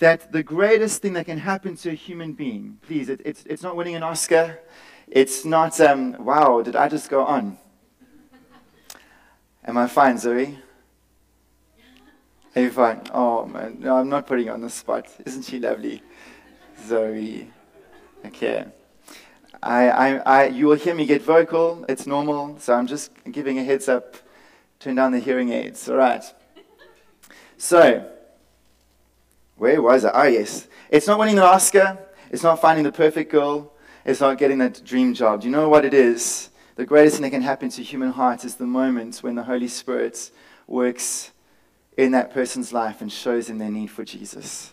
that the greatest thing that can happen to a human being, please, it, it's, it's not winning an Oscar. It's not, um, wow, did I just go on? Am I fine, Zoe? Are you fine? Oh, man. No, I'm not putting you on the spot. Isn't she lovely? Zoe. Okay. I, I, I, you will hear me get vocal. It's normal. So I'm just giving a heads up. Turn down the hearing aids. All right. So, where was I? Oh, yes. It's not winning the Oscar. It's not finding the perfect girl. It's not getting that dream job. Do you know what it is? The greatest thing that can happen to human hearts is the moment when the Holy Spirit works in that person's life and shows them their need for Jesus.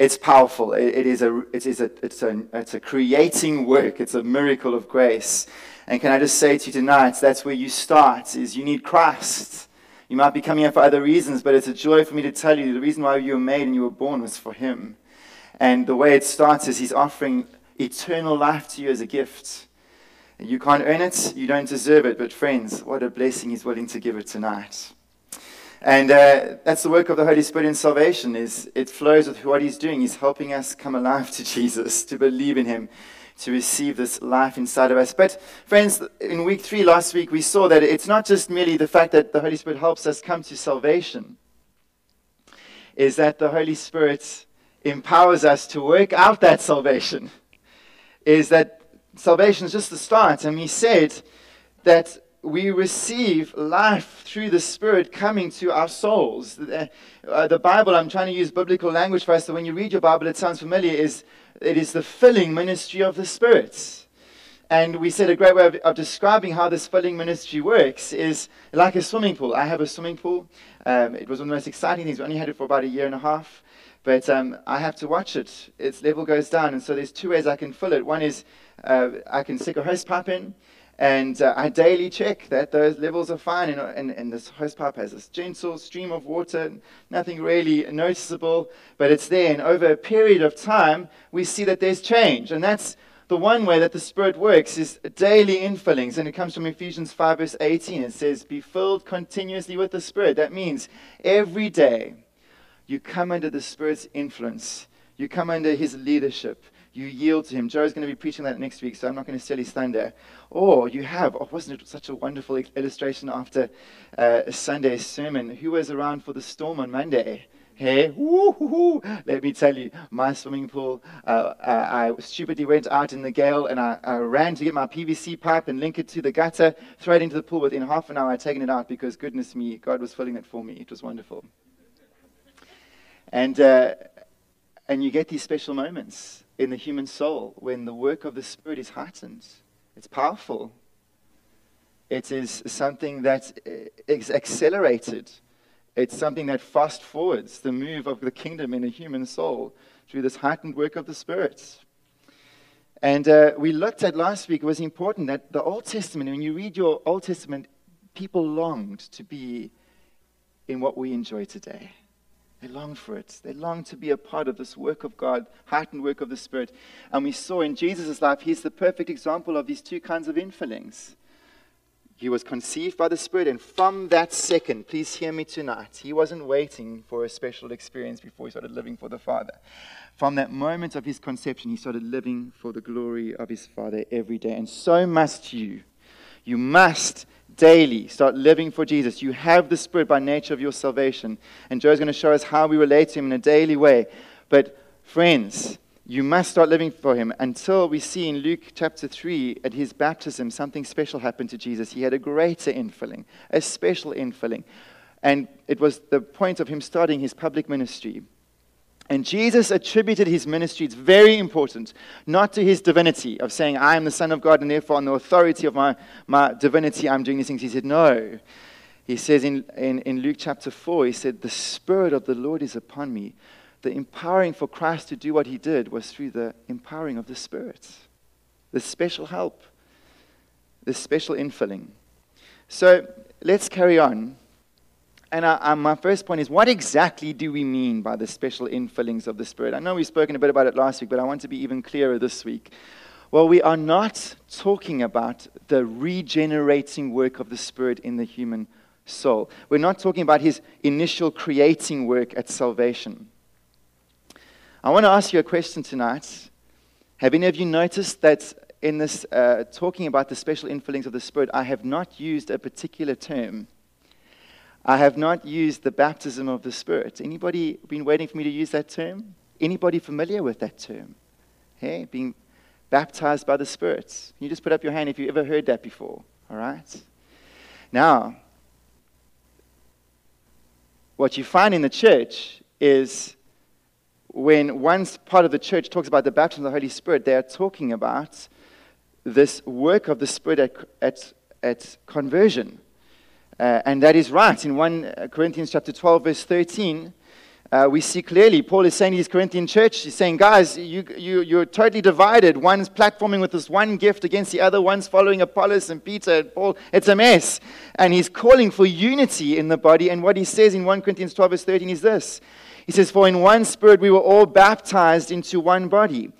It's powerful. It, it is a, it is a, it's, a, it's a creating work. It's a miracle of grace. And can I just say to you tonight, that's where you start, is you need Christ. You might be coming here for other reasons, but it's a joy for me to tell you the reason why you were made and you were born was for Him. And the way it starts is He's offering eternal life to you as a gift. You can't earn it, you don't deserve it, but friends, what a blessing He's willing to give it tonight. And uh, that's the work of the Holy Spirit in salvation. Is it flows with what He's doing. He's helping us come alive to Jesus, to believe in Him, to receive this life inside of us. But friends, in week three last week, we saw that it's not just merely the fact that the Holy Spirit helps us come to salvation. Is that the Holy Spirit empowers us to work out that salvation? Is that salvation is just the start. And he said that we receive life through the Spirit coming to our souls. The, uh, the, Bible, I'm trying to use biblical language for us, so when you read your Bible, it sounds familiar, is it is the filling ministry of the Spirit. And we said a great way of, of, describing how this filling ministry works is like a swimming pool. I have a swimming pool. Um, it was one of the most exciting things. We only had it for about a year and a half. But um, I have to watch it. Its level goes down. And so there's two ways I can fill it. One is uh, I can stick a hose pipe in, and uh, I daily check that those levels are fine. And, and, and, this hose pipe has this gentle stream of water, nothing really noticeable, but it's there. And over a period of time, we see that there's change. And that's the one way that the Spirit works is daily infillings. And it comes from Ephesians 5, verse 18. It says, Be filled continuously with the Spirit. That means every day you come under the Spirit's influence, you come under His leadership you yield to him. Joe's going to be preaching that next week, so I'm not going to steal his thunder. Or you have, oh, wasn't it such a wonderful illustration after uh, Sunday's sermon? Who was around for the storm on Monday? Hey, woo-hoo-hoo. let me tell you, my swimming pool, uh, I, I stupidly went out in the gale and I, I, ran to get my PVC pipe and link it to the gutter, throw it into the pool. Within half an hour, I'd taken it out because, goodness me, God was filling it for me. It was wonderful. And, uh, and you get these special moments in the human soul when the work of the Spirit is heightened. It's powerful. It is something that is accelerated. It's something that fast forwards the move of the kingdom in a human soul through this heightened work of the Spirit. And uh, we looked at last week, it was important that the Old Testament, when you read your Old Testament, people longed to be in what we enjoy today. They long for it. They long to be a part of this work of God, heightened work of the Spirit. And we saw in Jesus' life, he's the perfect example of these two kinds of infillings. He was conceived by the Spirit, and from that second, please hear me tonight, he wasn't waiting for a special experience before he started living for the Father. From that moment of his conception, he started living for the glory of his Father every day. And so must you. You must daily start living for Jesus. You have the Spirit by nature of your salvation. And Joe's going to show us how we relate to Him in a daily way. But, friends, you must start living for Him until we see in Luke chapter 3 at His baptism something special happened to Jesus. He had a greater infilling, a special infilling. And it was the point of Him starting His public ministry. And Jesus attributed his ministry, it's very important, not to his divinity of saying, I am the Son of God, and therefore, on the authority of my, my divinity, I'm doing these things. He said, No. He says in, in, in Luke chapter 4, he said, The Spirit of the Lord is upon me. The empowering for Christ to do what he did was through the empowering of the Spirit, the special help, the special infilling. So let's carry on and I, I, my first point is what exactly do we mean by the special infillings of the Spirit? I know we've spoken a bit about it last week, but I want to be even clearer this week. Well, we are not talking about the regenerating work of the Spirit in the human soul. We're not talking about his initial creating work at salvation. I want to ask you a question tonight. Have any of you noticed that in this uh, talking about the special infillings of the Spirit, I have not used a particular term? I have not used the baptism of the Spirit. Anybody been waiting for me to use that term? Anybody familiar with that term? Hey, being baptized by the Spirit. Can you just put up your hand if you ever heard that before? All right. Now, what you find in the church is when one part of the church talks about the baptism of the Holy Spirit, they are talking about this work of the Spirit at, at, at conversion. Uh, and that is right. In 1 Corinthians chapter 12, verse 13, uh, we see clearly Paul is saying to his Corinthian church, he's saying, guys, you, you, you're totally divided. One's platforming with this one gift against the other, one's following Apollos and Peter and Paul. It's a mess. And he's calling for unity in the body. And what he says in 1 Corinthians 12, verse 13 is this He says, For in one spirit we were all baptized into one body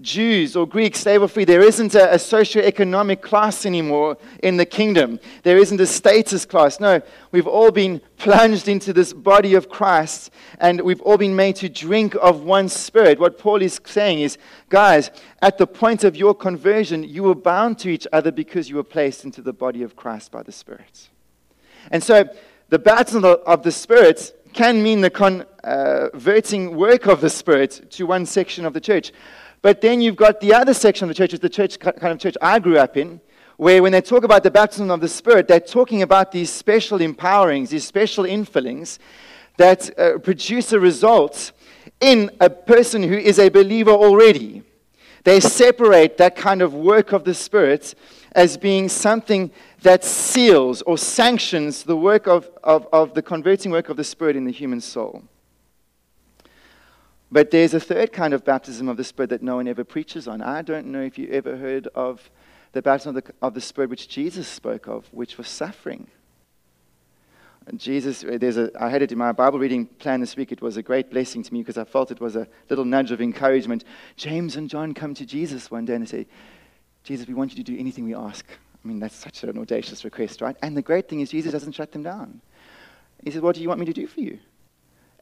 Jews or Greeks, slave free. There isn't a, a socioeconomic class anymore in the kingdom. There isn't a status class. No, we've all been plunged into this body of Christ and we've all been made to drink of one spirit. What Paul is saying is, guys, at the point of your conversion, you were bound to each other because you were placed into the body of Christ by the Spirit. And so the battle of the Spirit can mean the converting work of the Spirit to one section of the church. But then you've got the other section of the church, is the church kind of church I grew up in, where when they talk about the baptism of the Spirit, they're talking about these special empowerings, these special infillings that uh, produce a result in a person who is a believer already. They separate that kind of work of the Spirit as being something that seals or sanctions the work of, of, of the converting work of the Spirit in the human soul. But there's a third kind of baptism of the Spirit that no one ever preaches on. I don't know if you ever heard of the baptism of the, of the Spirit which Jesus spoke of, which was suffering. Jesus, uh, there's a, I had it in my Bible reading plan this week. It was a great blessing to me because I felt it was a little nudge of encouragement. James and John come to Jesus one day and they say, Jesus, we want you to do anything we ask. I mean, that's such an audacious request, right? And the great thing is, Jesus doesn't shut them down. He says, What do you want me to do for you?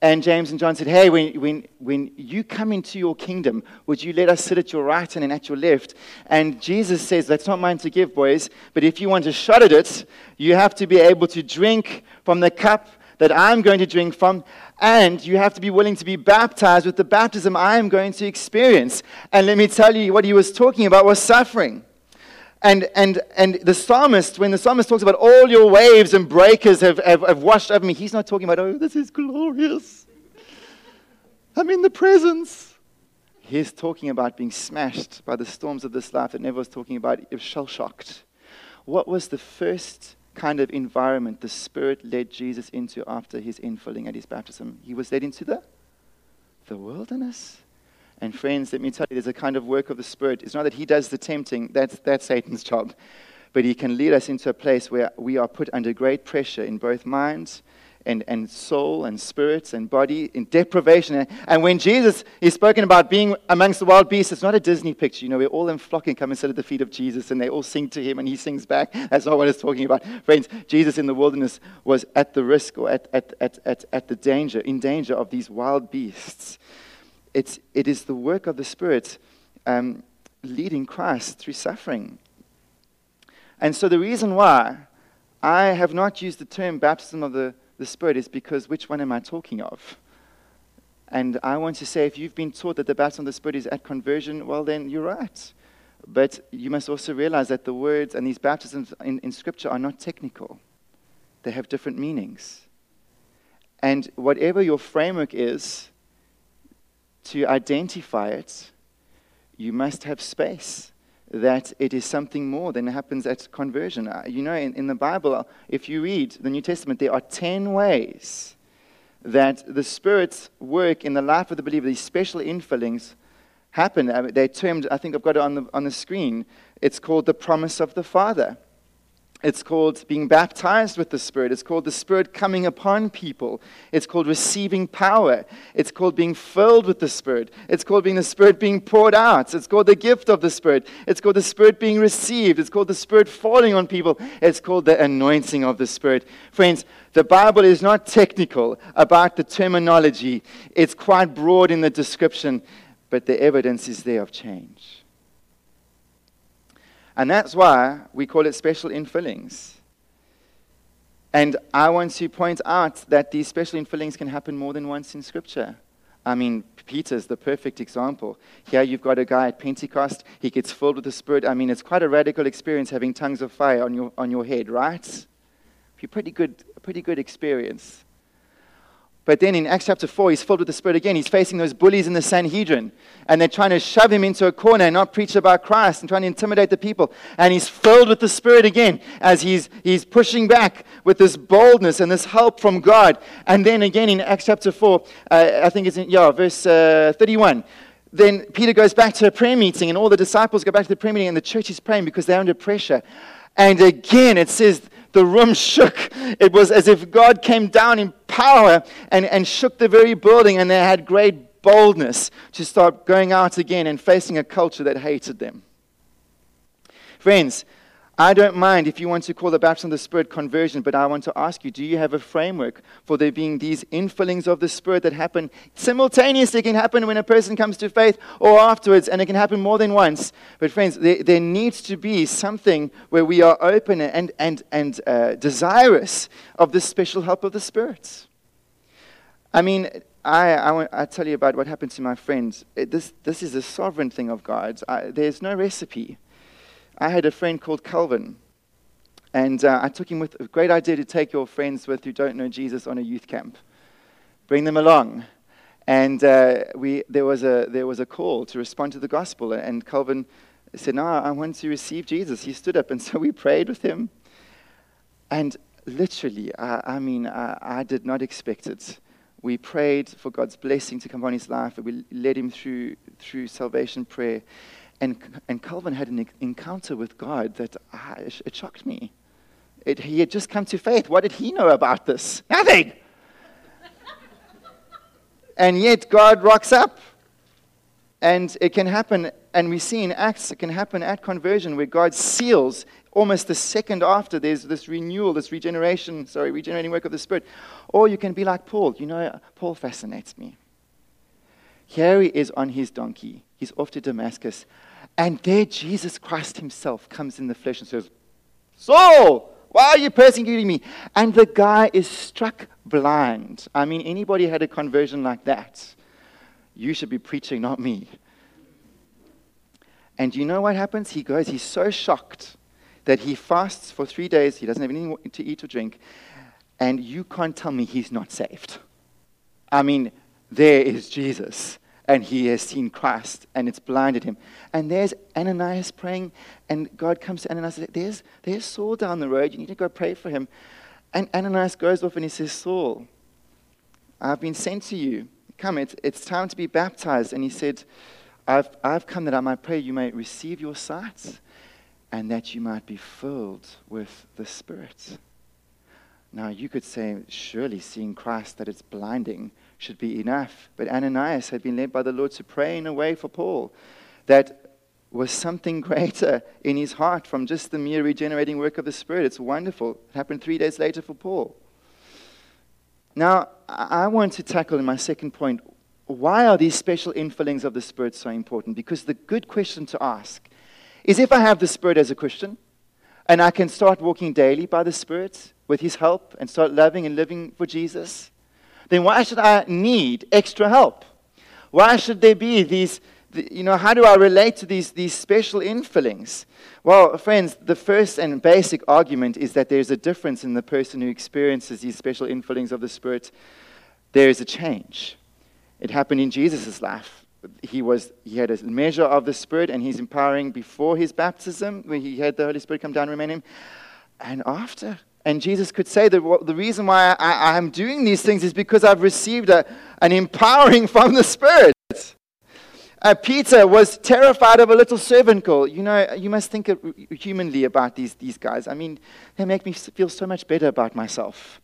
And James and John said, Hey, when, when, when you come into your kingdom, would you let us sit at your right and at your left? And Jesus says, That's not mine to give, boys, but if you want to shot at it, you have to be able to drink from the cup that I'm going to drink from, and you have to be willing to be baptized with the baptism I am going to experience. And let me tell you, what he was talking about was suffering. And, and, and the psalmist, when the psalmist talks about all your waves and breakers have, have, have washed over me, he's not talking about, oh, this is glorious. I'm in the presence. He's talking about being smashed by the storms of this life that never was talking about, shell shocked. What was the first kind of environment the Spirit led Jesus into after his infilling at his baptism? He was led into the, the wilderness. And friends, let me tell you, there's a kind of work of the Spirit. It's not that He does the tempting, that's, that's Satan's job. But He can lead us into a place where we are put under great pressure in both minds and, and soul and spirits and body in deprivation. And when Jesus is spoken about being amongst the wild beasts, it's not a Disney picture. You know, we're all in flocking come and sit at the feet of Jesus and they all sing to him and he sings back. That's not what it's talking about. Friends, Jesus in the wilderness was at the risk or at, at, at, at, at the danger, in danger of these wild beasts it's, it is the work of the Spirit um, leading Christ through suffering. And so the reason why I have not used the term baptism of the, the Spirit is because which one am I talking of? And I want to say if you've been taught that the baptism of the Spirit is at conversion, well, then you're right. But you must also realize that the words and these baptisms in, in Scripture are not technical, they have different meanings. And whatever your framework is, to identify it, you must have space that it is something more than happens at conversion. Uh, you know, in, in the Bible, uh, if you read the New Testament, there are 10 ways that the Spirit's work in the life of the believer, these special infillings, happen. Uh, they're termed, I think I've got it on the, on the screen, it's called the promise of the Father. It's called being baptized with the Spirit. It's called the Spirit coming upon people. It's called receiving power. It's called being filled with the Spirit. It's called being the Spirit being poured out. It's called the gift of the Spirit. It's called the Spirit being received. It's called the Spirit falling on people. It's called the anointing of the Spirit. Friends, the Bible is not technical about the terminology, it's quite broad in the description, but the evidence is there of change. And that's why we call it special infillings. And I want to point out that these special infillings can happen more than once in Scripture. I mean, Peter's the perfect example. Here you've got a guy at Pentecost, he gets filled with the Spirit. I mean, it's quite a radical experience having tongues of fire on your, on your head, right? Pretty good, pretty good experience. But then in Acts chapter 4, he's filled with the Spirit again. He's facing those bullies in the Sanhedrin. And they're trying to shove him into a corner and not preach about Christ and trying to intimidate the people. And he's filled with the Spirit again as he's, he's pushing back with this boldness and this help from God. And then again in Acts chapter 4, uh, I think it's in, yeah, verse uh, 31 then Peter goes back to a prayer meeting, and all the disciples go back to the prayer meeting, and the church is praying because they're under pressure. And again, it says the room shook. It was as if God came down in power and, and shook the very building, and they had great boldness to start going out again and facing a culture that hated them. Friends, I don't mind if you want to call the baptism of the Spirit conversion, but I want to ask you do you have a framework for there being these infillings of the Spirit that happen simultaneously? It can happen when a person comes to faith or afterwards, and it can happen more than once. But, friends, there, there needs to be something where we are open and, and, and uh, desirous of the special help of the Spirit. I mean, I, I, I tell you about what happened to my friends. This, this is a sovereign thing of God's. I, there's no recipe. I had a friend called Calvin, and uh, I took him with a great idea to take your friends with who don't know Jesus on a youth camp. Bring them along. And uh, we, there, was a, there was a call to respond to the gospel, and Calvin said, No, I want to receive Jesus. He stood up, and so we prayed with him. And literally, I, I mean, I, I did not expect it we prayed for God's blessing to come on his life. and We led him through, through salvation prayer. And, and Calvin had an encounter with God that ah, it shocked me. It, he had just come to faith. What did he know about this? Nothing. and yet God rocks up. And it can happen, and we see in Acts, it can happen at conversion where God seals almost the second after there's this renewal, this regeneration, sorry, regenerating work of the Spirit. Or you can be like Paul. You know, Paul fascinates me. Here he is on his donkey. He's off to Damascus. And there Jesus Christ himself comes in the flesh and says, Saul, why are you persecuting me? And the guy is struck blind. I mean, anybody had a conversion like that? You should be preaching, not me. And you know what happens? He goes, he's so shocked that he fasts for three days. He doesn't have anything to eat or drink. And you can't tell me he's not saved. I mean, there is Jesus and he has seen Christ and it's blinded him. And there's Ananias praying, and God comes to Ananias and says, there's, there's Saul down the road. You need to go pray for him. And Ananias goes off and he says, Saul, I've been sent to you. Come, it's, it's time to be baptized. And he said, I've, I've come that I might pray you may receive your sight and that you might be filled with the Spirit. Now, you could say, surely seeing Christ, that it's blinding should be enough. But Ananias had been led by the Lord to pray in a way for Paul that was something greater in his heart from just the mere regenerating work of the Spirit. It's wonderful. It happened three days later for Paul. Now, I want to tackle in my second point why are these special infillings of the Spirit so important? Because the good question to ask is if I have the Spirit as a Christian and I can start walking daily by the Spirit with His help and start loving and living for Jesus, then why should I need extra help? Why should there be these, you know, how do I relate to these, these special infillings? Well, friends, the first and basic argument is that there's a difference in the person who experiences these special infillings of the Spirit. There is a change. It happened in Jesus' life. He, was, he had a measure of the Spirit, and he's empowering before his baptism, when he had the Holy Spirit come down and remain in him, and after. And Jesus could say that the reason why I, am doing these things is because I've received a, an empowering from the Spirit. Uh, Peter was terrified of a little servant girl. You know, you must think humanly about these, these guys. I mean, they make me feel so much better about myself.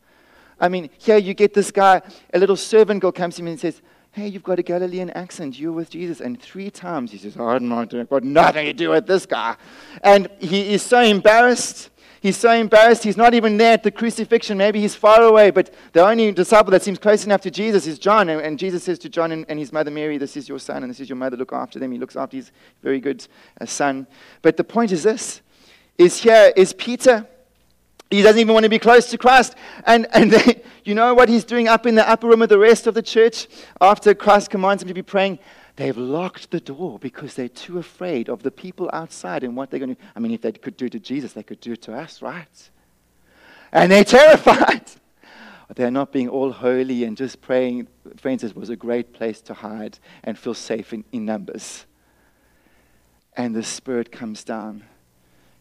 I mean, here you get this guy, a little servant girl comes to him and says, Hey, you've got a Galilean accent. You're with Jesus. And three times he says, I don't doing, got nothing to do with this guy. And he is so embarrassed. He's so embarrassed. He's not even there at the crucifixion. Maybe he's far away. But the only disciple that seems close enough to Jesus is John. And, Jesus says to John and, his mother Mary, This is your son, and this is your mother. Look after them. He looks after his very good uh, son. But the point is this is here is Peter he doesn't even want to be close to Christ. And, and you know what he's doing up in the upper room of the rest of the church after Christ commands him to be praying? They've locked the door because they're too afraid of the people outside and what they're going to do. I mean, if they could do it to Jesus, they could do it to us, right? And they're terrified. They're not being all holy and just praying. Friends, it was a great place to hide and feel safe in, in numbers. And the Spirit comes down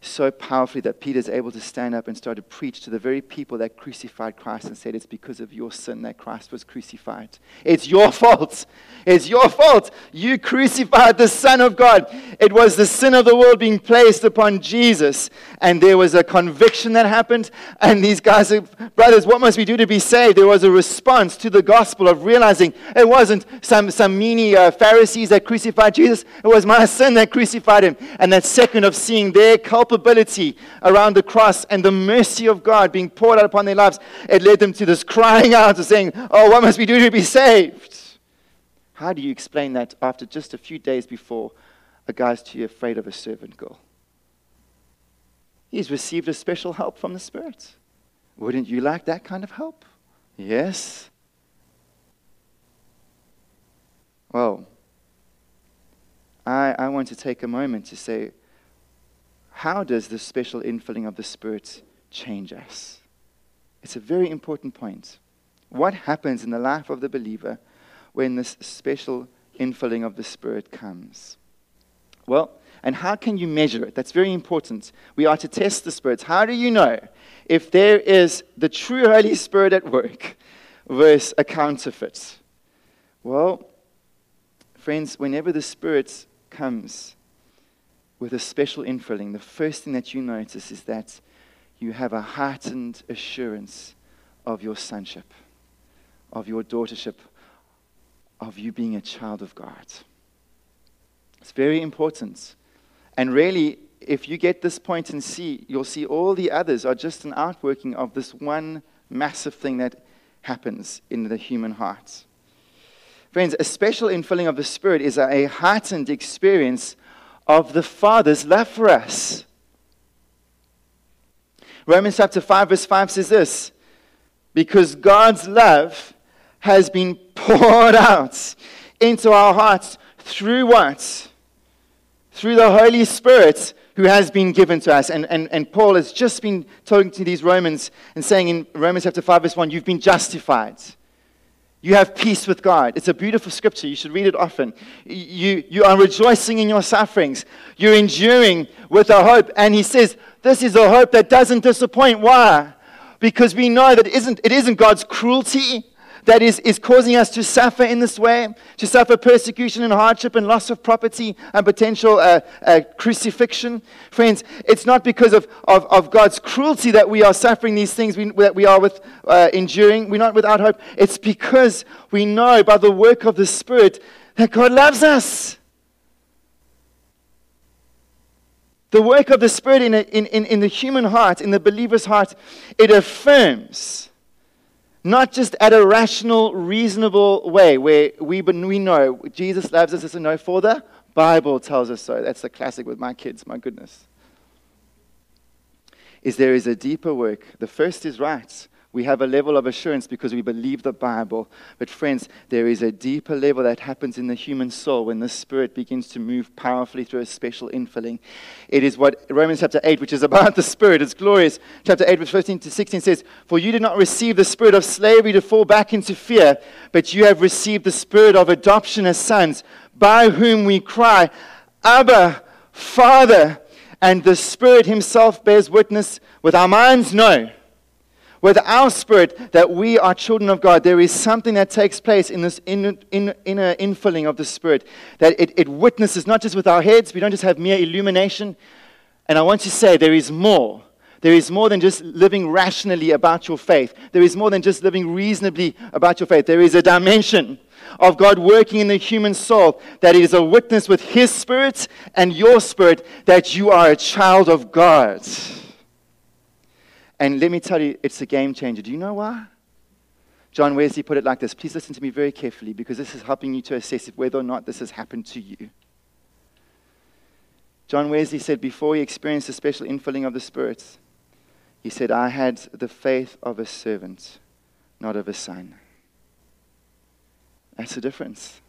so powerfully that Peter's able to stand up and start to preach to the very people that crucified Christ and said, It's because of your sin that Christ was crucified. It's your fault. It's your fault. You crucified the Son of God. It was the sin of the world being placed upon Jesus. And there was a conviction that happened. And these guys Brothers, what must we do to be saved? There was a response to the gospel of realizing it wasn't some, some meanie uh, Pharisees that crucified Jesus, it was my sin that crucified him. And that second of seeing their culpability culpability around the cross and the mercy of God being poured out upon their lives, it led them to this crying out and saying, Oh, what must we do to be saved? How do you explain that after just a few days before a guy's too afraid of a servant girl? He's received a special help from the Spirit. Wouldn't you like that kind of help? Yes. Well, I, I want to take a moment to say, how does the special infilling of the Spirit change us? It's a very important point. What happens in the life of the believer when this special infilling of the Spirit comes? Well, and how can you measure it? That's very important. We are to test the spirits. How do you know if there is the true Holy Spirit at work versus a counterfeit? Well, friends, whenever the Spirit comes, with a special infilling, the first thing that you notice is that you have a heightened assurance of your sonship, of your daughtership, of you being a child of God. It's very important. And really, if you get this point and see, you'll see all the others are just an outworking of this one massive thing that happens in the human heart. Friends, a special infilling of the Spirit is a heightened experience of the Father's left for us. Romans chapter 5, verse 5 says this Because God's love has been poured out into our hearts through what? Through the Holy Spirit who has been given to us. And, and, and Paul has just been talking to these Romans and saying in Romans chapter 5, verse 1, you've been justified. You have peace with God. It's a beautiful scripture. You should read it often. You, you are rejoicing in your sufferings. You're enduring with a hope. And he says, This is a hope that doesn't disappoint. Why? Because we know that it isn't, it isn't God's cruelty that is, is causing us to suffer in this way, to suffer persecution and hardship and loss of property and potential uh, uh, crucifixion. Friends, it's not because of, of, of, God's cruelty that we are suffering these things we, that we are with, uh, enduring. We're not without hope. It's because we know by the work of the Spirit that God loves us. The work of the Spirit in, a, in, in, in the human heart, in the believer's heart, it affirms not just at a rational, reasonable way where we, we know Jesus loves us as a no for the Bible tells us so. That's the classic with my kids, my goodness. Is there is a deeper work. The first is right. We have a level of assurance because we believe the Bible. But, friends, there is a deeper level that happens in the human soul when the Spirit begins to move powerfully through a special infilling. It is what Romans chapter 8, which is about the Spirit, it's glorious. Chapter 8, verse 15 to 16 says, For you did not receive the spirit of slavery to fall back into fear, but you have received the spirit of adoption as sons, by whom we cry, Abba, Father. And the Spirit Himself bears witness with our minds, no with our spirit that we are children of God, there is something that takes place in this inner, inner, inner infilling of the Spirit that it, it witnesses not just with our heads, we don't just have mere illumination. And I want to say there is more. There is more than just living rationally about your faith. There is more than just living reasonably about your faith. There is a dimension of God working in the human soul that is a witness with His Spirit and your spirit that you are a child of God. And let me tell you, it's a game changer. Do you know why? John Wesley put it like this. Please listen to me very carefully because this is helping you to assess whether or not this has happened to you. John Wesley said before he experienced the special infilling of the Spirit, he said, I had the faith of a servant, not of a son. That's the difference.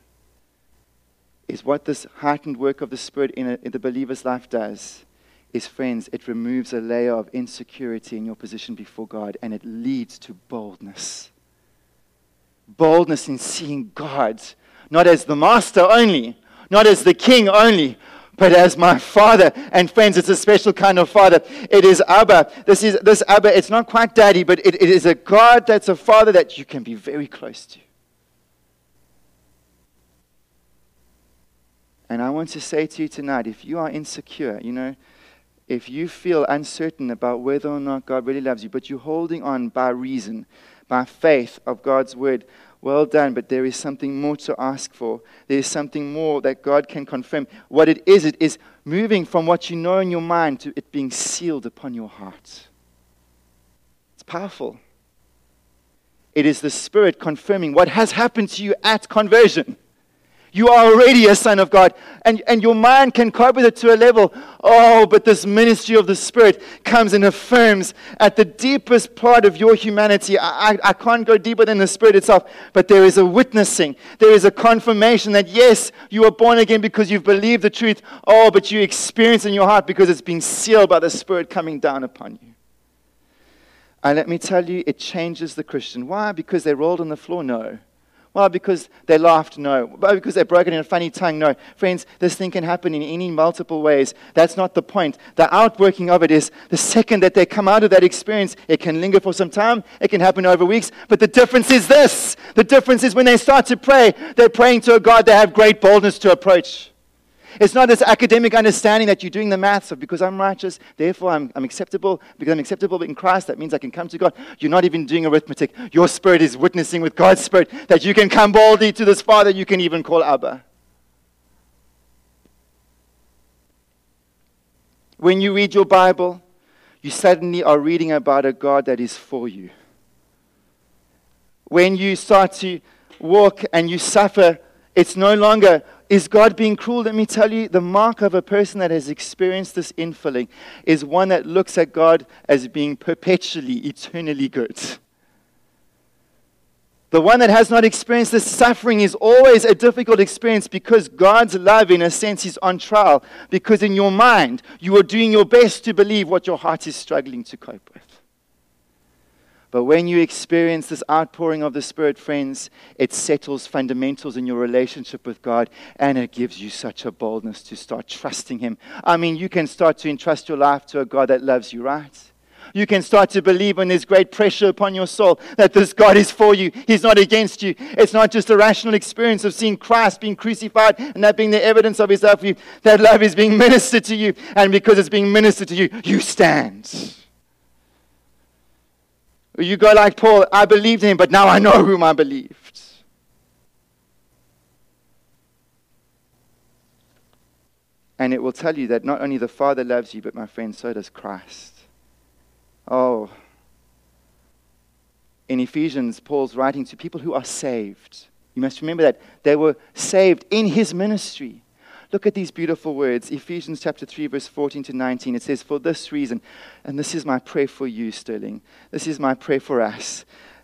Is what this heightened work of the Spirit in, a, in the believer's life does is, friends, it removes a layer of insecurity in your position before God and it leads to boldness. Boldness in seeing God, not as the master only, not as the king only, but as my father. And friends, it's a special kind of father. It is Abba. This is this Abba, it's not quite daddy, but it, it is a God that's a father that you can be very close to. And I want to say to you tonight if you are insecure, you know, if you feel uncertain about whether or not God really loves you, but you're holding on by reason, by faith of God's word, well done, but there is something more to ask for. There is something more that God can confirm. What it is, it is moving from what you know in your mind to it being sealed upon your heart. It's powerful. It is the Spirit confirming what has happened to you at conversion. You are already a son of God. And, and your mind can cope with it to a level. Oh, but this ministry of the Spirit comes and affirms at the deepest part of your humanity. I, I, I can't go deeper than the Spirit itself, but there is a witnessing. There is a confirmation that, yes, you are born again because you've believed the truth. Oh, but you experience in your heart because it's been sealed by the Spirit coming down upon you. And let me tell you, it changes the Christian. Why? Because they rolled on the floor? No. Because they laughed? No. Because they broke it in a funny tongue? No. Friends, this thing can happen in any multiple ways. That's not the point. The outworking of it is the second that they come out of that experience, it can linger for some time, it can happen over weeks. But the difference is this the difference is when they start to pray, they're praying to a God they have great boldness to approach. It's not this academic understanding that you're doing the maths of because I'm righteous, therefore I'm, I'm acceptable. Because I'm acceptable in Christ, that means I can come to God. You're not even doing arithmetic. Your spirit is witnessing with God's spirit that you can come boldly to this Father you can even call Abba. When you read your Bible, you suddenly are reading about a God that is for you. When you start to walk and you suffer, it's no longer is God being cruel? Let me tell you, the mark of a person that has experienced this infilling is one that looks at God as being perpetually, eternally good. The one that has not experienced this suffering is always a difficult experience because God's love, in a sense, is on trial. Because in your mind, you are doing your best to believe what your heart is struggling to cope with. But when you experience this outpouring of the Spirit, friends, it settles fundamentals in your relationship with God and it gives you such a boldness to start trusting Him. I mean, you can start to entrust your life to a God that loves you, right? You can start to believe when there's great pressure upon your soul that this God is for you. He's not against you. It's not just a rational experience of seeing Christ being crucified and that being the evidence of His love for you. That love is being ministered to you. And because it's being ministered to you, you stand. You go like Paul, I believed in him, but now I know whom I believed. And it will tell you that not only the Father loves you, but my friend, so does Christ. Oh. In Ephesians, Paul's writing to people who are saved. You must remember that they were saved in his ministry. Look at these beautiful words. Ephesians chapter 3, verse 14 to 19. It says, For this reason, and this is my prayer for you, Sterling. This is my prayer for us.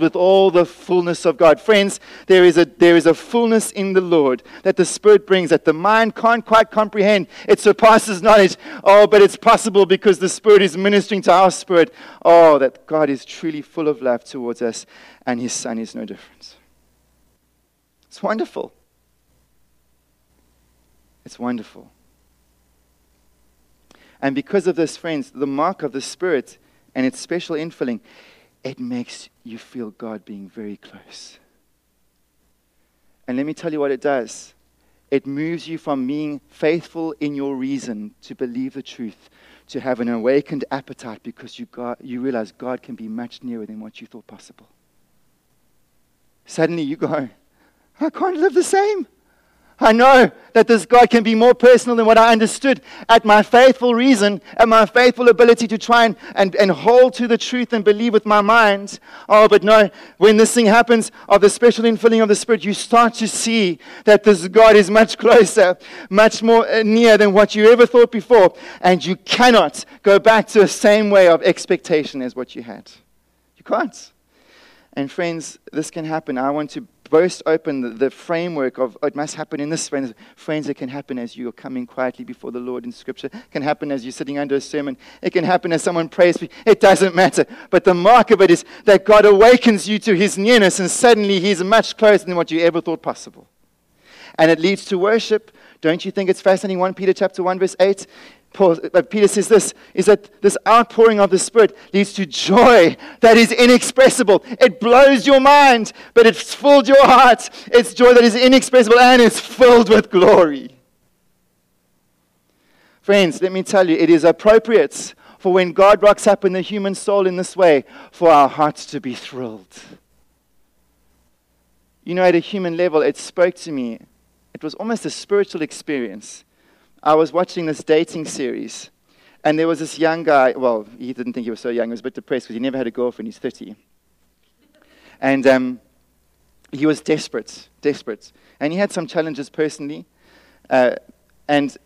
with all the fullness of God. Friends, there is a, there is a fullness in the Lord that the Spirit brings that the mind can't quite comprehend. It surpasses knowledge. Oh, but it's possible because the Spirit is ministering to our spirit. Oh, that God is truly full of love towards us, and His Son is no different. It's wonderful. It's wonderful. And because of this, friends, the mark of the Spirit and its special infilling, it makes you feel God being very close. And let me tell you what it does it moves you from being faithful in your reason to believe the truth to have an awakened appetite because you, got, you realize God can be much nearer than what you thought possible. Suddenly you go, I can't live the same. I know that this God can be more personal than what I understood at my faithful reason, at my faithful ability to try and, and, and hold to the truth and believe with my mind. Oh, but no, when this thing happens of the special infilling of the Spirit, you start to see that this God is much closer, much more uh, near than what you ever thought before. And you cannot go back to the same way of expectation as what you had. You can't. And friends, this can happen. I want to burst open the, the, framework of oh, it must happen in this way. Friends, it can happen as you are coming quietly before the Lord in Scripture. It can happen as you're sitting under a sermon. It can happen as someone prays for you. It doesn't matter. But the mark of it is that God awakens you to his nearness, and suddenly he's much closer than what you ever thought possible. And it leads to worship. Don't you think it's fascinating? 1 Peter chapter 1, verse 8. Paul, uh, Peter says this is that this outpouring of the Spirit leads to joy that is inexpressible. It blows your mind, but it's filled your heart. It's joy that is inexpressible and it's filled with glory. Friends, let me tell you, it is appropriate for when God rocks up in the human soul in this way for our hearts to be thrilled. You know, at a human level, it spoke to me. It was almost a spiritual experience I was watching this dating series, and there was this young guy. Well, he didn't think he was so young. He was a bit depressed because he never had a girlfriend. He's 30. And um, he was desperate, desperate. And he had some challenges personally. Uh, and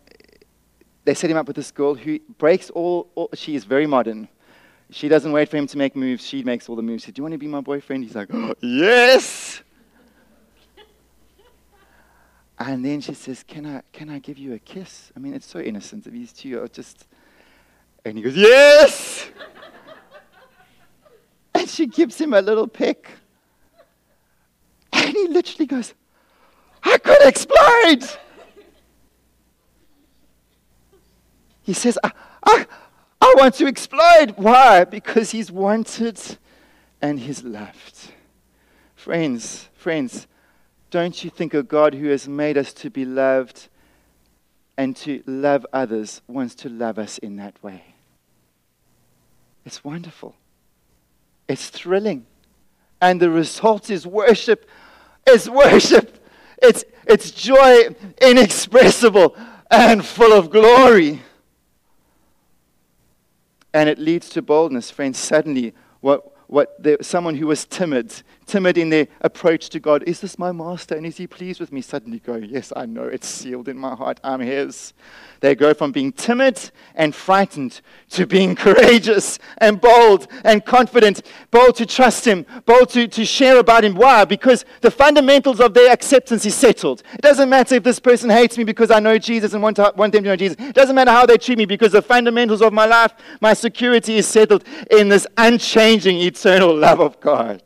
they set him up with this girl who breaks all, all, She is very modern. She doesn't wait for him to make moves. She makes all the moves. She said, Do you want to be my boyfriend? He's like, oh, Yes! And then she says, Can I, can I give you a kiss? I mean, it's so innocent. These two are just. And he goes, Yes! and she gives him a little peck. And he literally goes, I could explode! He says, I, I, I want to explode. Why? Because he's wanted and he's loved. Friends, friends, don't you think a God who has made us to be loved and to love others wants to love us in that way? It's wonderful. It's thrilling. And the result is worship. It's worship. It's, it's joy inexpressible and full of glory. And it leads to boldness, friends. Suddenly, what, what the, someone who was timid, timid in their approach to God. Is this my master and is he pleased with me? Suddenly go, Yes, I know it's sealed in my heart. I'm his. They go from being timid and frightened to being courageous and bold and confident, bold to trust him, bold to, to share about him. Why? Because the fundamentals of their acceptance is settled. It doesn't matter if this person hates me because I know Jesus and want, to, want them to know Jesus. It doesn't matter how they treat me because the fundamentals of my life, my security is settled in this unchanging, eternal love of God.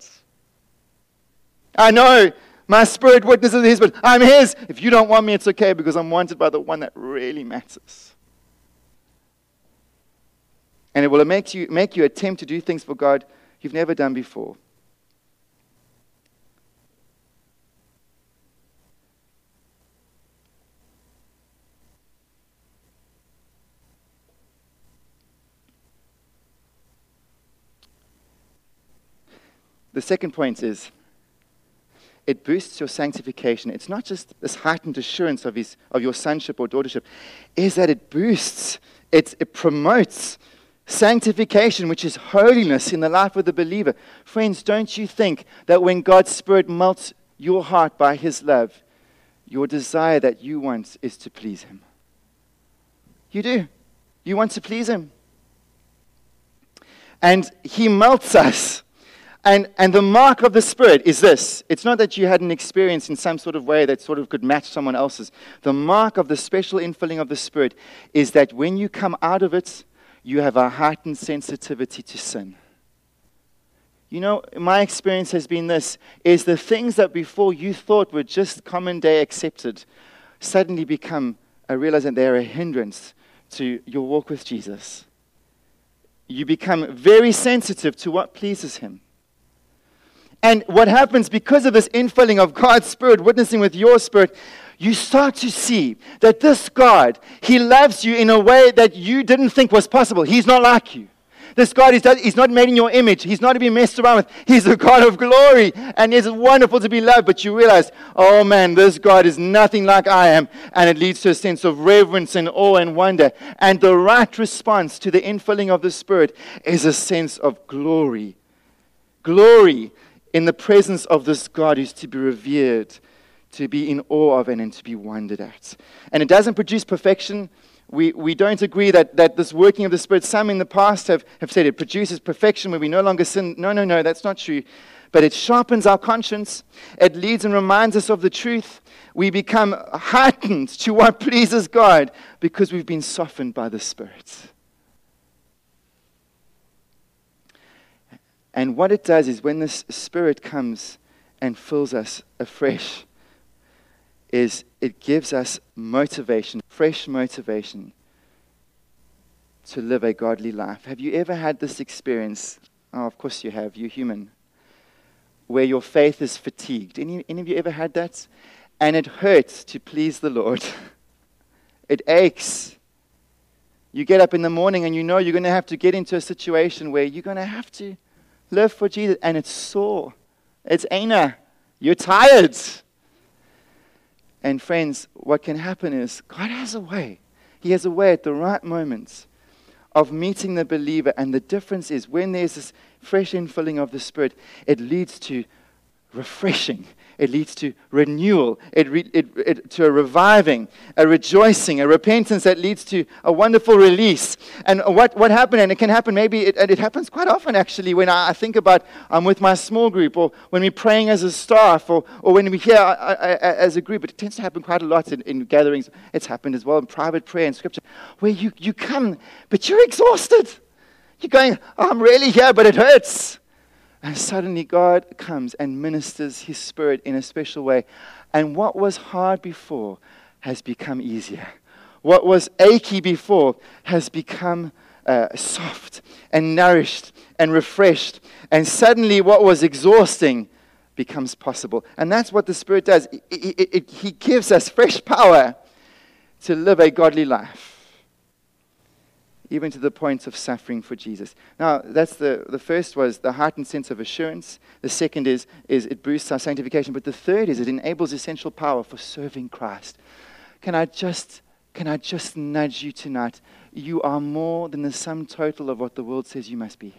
I know my spirit witnesses his, but I'm his. If you don't want me, it's okay because I'm wanted by the one that really matters. And it will make you, make you attempt to do things for God you've never done before. the second point is it boosts your sanctification. It's not just this heightened assurance of, his, of your sonship or daughtership, is that it boosts, it, it promotes sanctification, which is holiness in the life of the believer. Friends, don't you think that when God's Spirit melts your heart by His love, your desire that you want is to please Him? You do. You want to please Him. And He melts us and, and the mark of the Spirit is this it's not that you had an experience in some sort of way that sort of could match someone else's. The mark of the special infilling of the Spirit is that when you come out of it, you have a heightened sensitivity to sin. You know, my experience has been this is the things that before you thought were just common day accepted suddenly become I realize that they're a hindrance to your walk with Jesus. You become very sensitive to what pleases him. And what happens because of this infilling of God's Spirit, witnessing with your spirit, you start to see that this God, He loves you in a way that you didn't think was possible. He's not like you. This God is he's not made in your image. He's not to be messed around with. He's a God of glory. And it's wonderful to be loved. But you realize, oh man, this God is nothing like I am. And it leads to a sense of reverence and awe and wonder. And the right response to the infilling of the Spirit is a sense of glory. Glory in the presence of this God who's to be revered, to be in awe of, and, to be wondered at. And it doesn't produce perfection. We, we don't agree that, that this working of the Spirit, some in the past have, have said it produces perfection where we no longer sin. No, no, no, that's not true. But it sharpens our conscience. It leads and reminds us of the truth. We become heightened to what pleases God because we've been softened by the Spirit. And what it does is when this Spirit comes and fills us afresh, is it gives us motivation, fresh motivation to live a godly life. Have you ever had this experience? Oh, of course you have. You're human. Where your faith is fatigued. Any, any of you ever had that? And it hurts to please the Lord. it aches. You get up in the morning and you know you're going to have to get into a situation where you're going to have to Live for Jesus. And it's sore. It's Anna. You're tired. And friends, what can happen is God has a way. He has a way at the right moments of meeting the believer. And the difference is when there's this fresh infilling of the Spirit, it leads to refreshing. It leads to renewal, it, re, it, it, to a reviving, a rejoicing, a repentance that leads to a wonderful release. And what, what happened, and it can happen maybe, it, and it happens quite often actually, when I, I think about I'm with my small group, or when we're praying as a staff, or, or when we're here I, uh, I, uh, uh, as a group. It tends to happen quite a lot in, in gatherings. It's happened as well in private prayer and scripture, where you, you come, but you're exhausted. You're going, oh, I'm really here, but it hurts. And suddenly God comes and ministers his spirit in a special way. And what was hard before has become easier. What was achy before has become uh, soft and nourished and refreshed. And suddenly what was exhausting becomes possible. And that's what the Spirit does. It, it, it, he gives us fresh power to live a godly life even to the point of suffering for Jesus. Now, that's the, the first was the heightened sense of assurance. The second is, is it boosts our sanctification. But the third is it enables essential power for serving Christ. Can I just, can I just nudge you tonight? You are more than the sum total of what the world says you must be.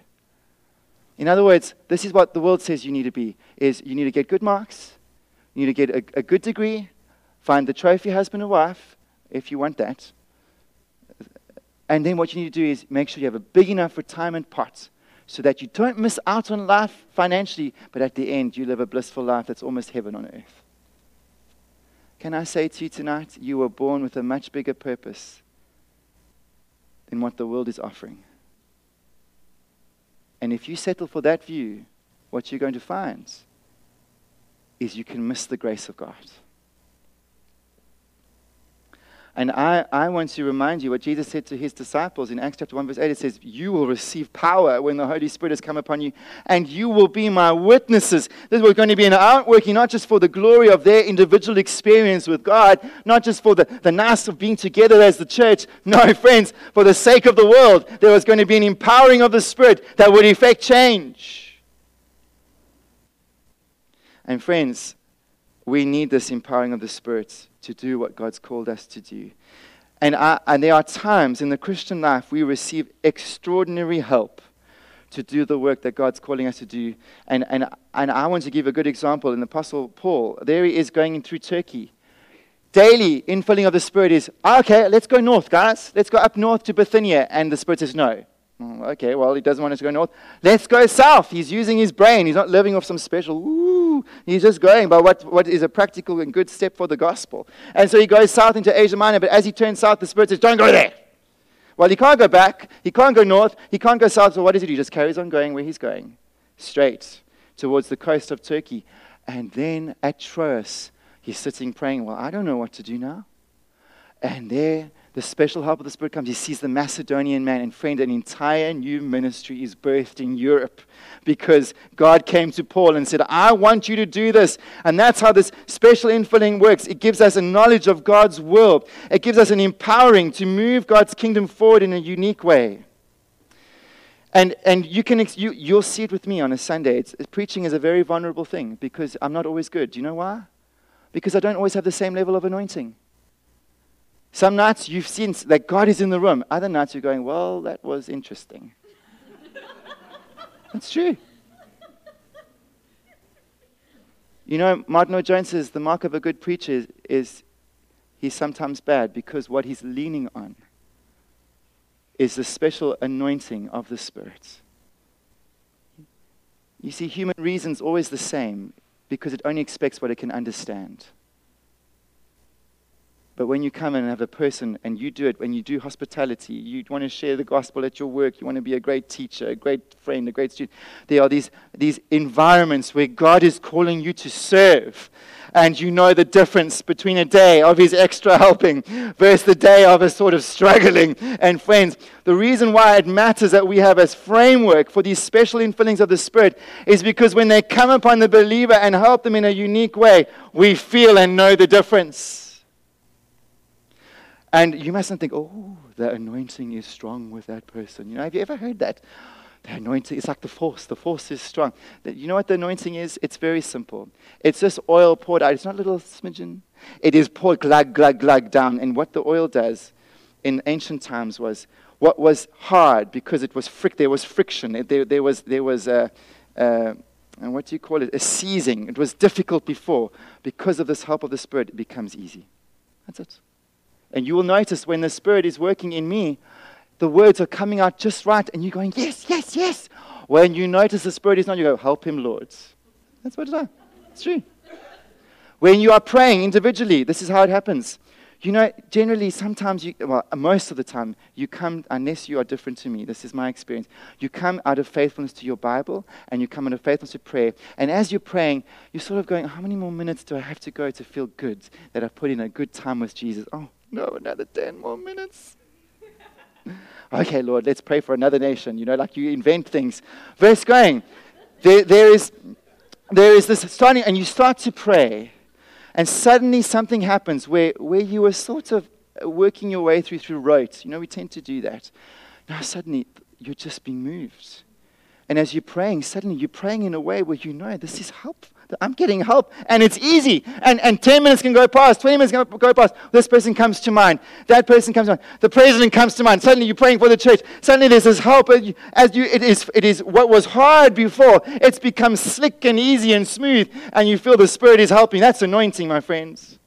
In other words, this is what the world says you need to be, is you need to get good marks, you need to get a, a good degree, find the trophy husband or wife, if you want that, and then what you need to do is make sure you have a big enough retirement pot so that you don't miss out on life financially, but at the end, you live a blissful life that's almost heaven on earth. Can I say to you tonight, you were born with a much bigger purpose than what the world is offering. And if you settle for that view, what you're going to find is you can miss the grace of God. And I, I want to remind you what Jesus said to his disciples in Acts chapter 1, verse 8. It says, You will receive power when the Holy Spirit has come upon you, and you will be my witnesses. This was going to be an outworking, not just for the glory of their individual experience with God, not just for the, the nice of being together as the church. No, friends, for the sake of the world, there was going to be an empowering of the Spirit that would effect change. And friends, we need this empowering of the Spirit to do what God's called us to do. And, I, and there are times in the Christian life we receive extraordinary help to do the work that God's calling us to do. And, and, and I want to give a good example in the Apostle Paul. There he is going through Turkey. Daily infilling of the Spirit is, ah, okay, let's go north, guys. Let's go up north to Bithynia. And the Spirit says, no. Mm, okay, well, he doesn't want us to go north. Let's go south. He's using his brain. He's not living off some special, ooh. He's just going by what, what is a practical and good step for the gospel. And so he goes south into Asia Minor, but as he turns south, the Spirit says, don't go there. Well, he can't go back, he can't go north, he can't go south. So what does he do? He just carries on going where he's going, straight towards the coast of Turkey. And then at Troas, he's sitting praying, Well, I don't know what to do now. And there the special help of the Spirit comes. He sees the Macedonian man, and friend, an entire new ministry is birthed in Europe because God came to Paul and said, I want you to do this. And that's how this special infilling works. It gives us a knowledge of God's will, it gives us an empowering to move God's kingdom forward in a unique way. And, and you can you, you'll see it with me on a Sunday. It's, preaching is a very vulnerable thing because I'm not always good. Do you know why? Because I don't always have the same level of anointing. Some nights you've seen that God is in the room. Other nights you're going, well, that was interesting. That's true. You know, Martyn Lloyd-Jones says the mark of a good preacher is, is he's sometimes bad because what he's leaning on is the special anointing of the Spirit. You see, human reason's always the same because it only expects what it can understand. But when you come and have a person and you do it, when you do hospitality, you want to share the gospel at your work, you want to be a great teacher, a great friend, a great student. There are these, these environments where God is calling you to serve. And you know the difference between a day of his extra helping versus the day of a sort of struggling. And friends, the reason why it matters that we have as framework for these special infillings of the Spirit is because when they come upon the believer and help them in a unique way, we feel and know the difference. And you mustn't think, oh, the anointing is strong with that person. You know, have you ever heard that? The anointing, it's like the force. The force is strong. You know what the anointing is? It's very simple. It's just oil poured out. It's not a little smidgen. It is poured glug, glug, glug down. And what the oil does in ancient times was what was hard because it was there was friction. It, there, there, was, there was a, a, and what do you call it? A seizing. It was difficult before. Because of this help of the Spirit, it becomes easy. That's it. And you will notice when the Spirit is working in me, the words are coming out just right, and you're going, Yes, yes, yes. When you notice the Spirit is not, you go, Help him, Lord. That's what it is. like. It's true. When you are praying individually, this is how it happens. You know, generally, sometimes you, well, most of the time, you come, unless you are different to me, this is my experience, you come out of faithfulness to your Bible and you come out of faithfulness to prayer. And as you're praying, you're sort of going, how many more minutes do I have to go to feel good that I've put in a good time with Jesus? Oh, no, another 10 more minutes. okay, Lord, let's pray for another nation. You know, like you invent things. Verse going. There, there, is, there is this starting, and you start to pray, and suddenly something happens where, where you were sort of working your way through through rote. You know, we tend to do that. Now, suddenly, you're just being moved. And as you're praying, suddenly you're praying in a way where you know this is helpful. I'm getting help and it's easy. And, and 10 minutes can go past, 20 minutes can go past. This person comes to mind. That person comes to mind. The president comes to mind. Suddenly you're praying for the church. Suddenly there's this help. As you, it, is, it is what was hard before. It's become slick and easy and smooth. And you feel the Spirit is helping. That's anointing, my friends.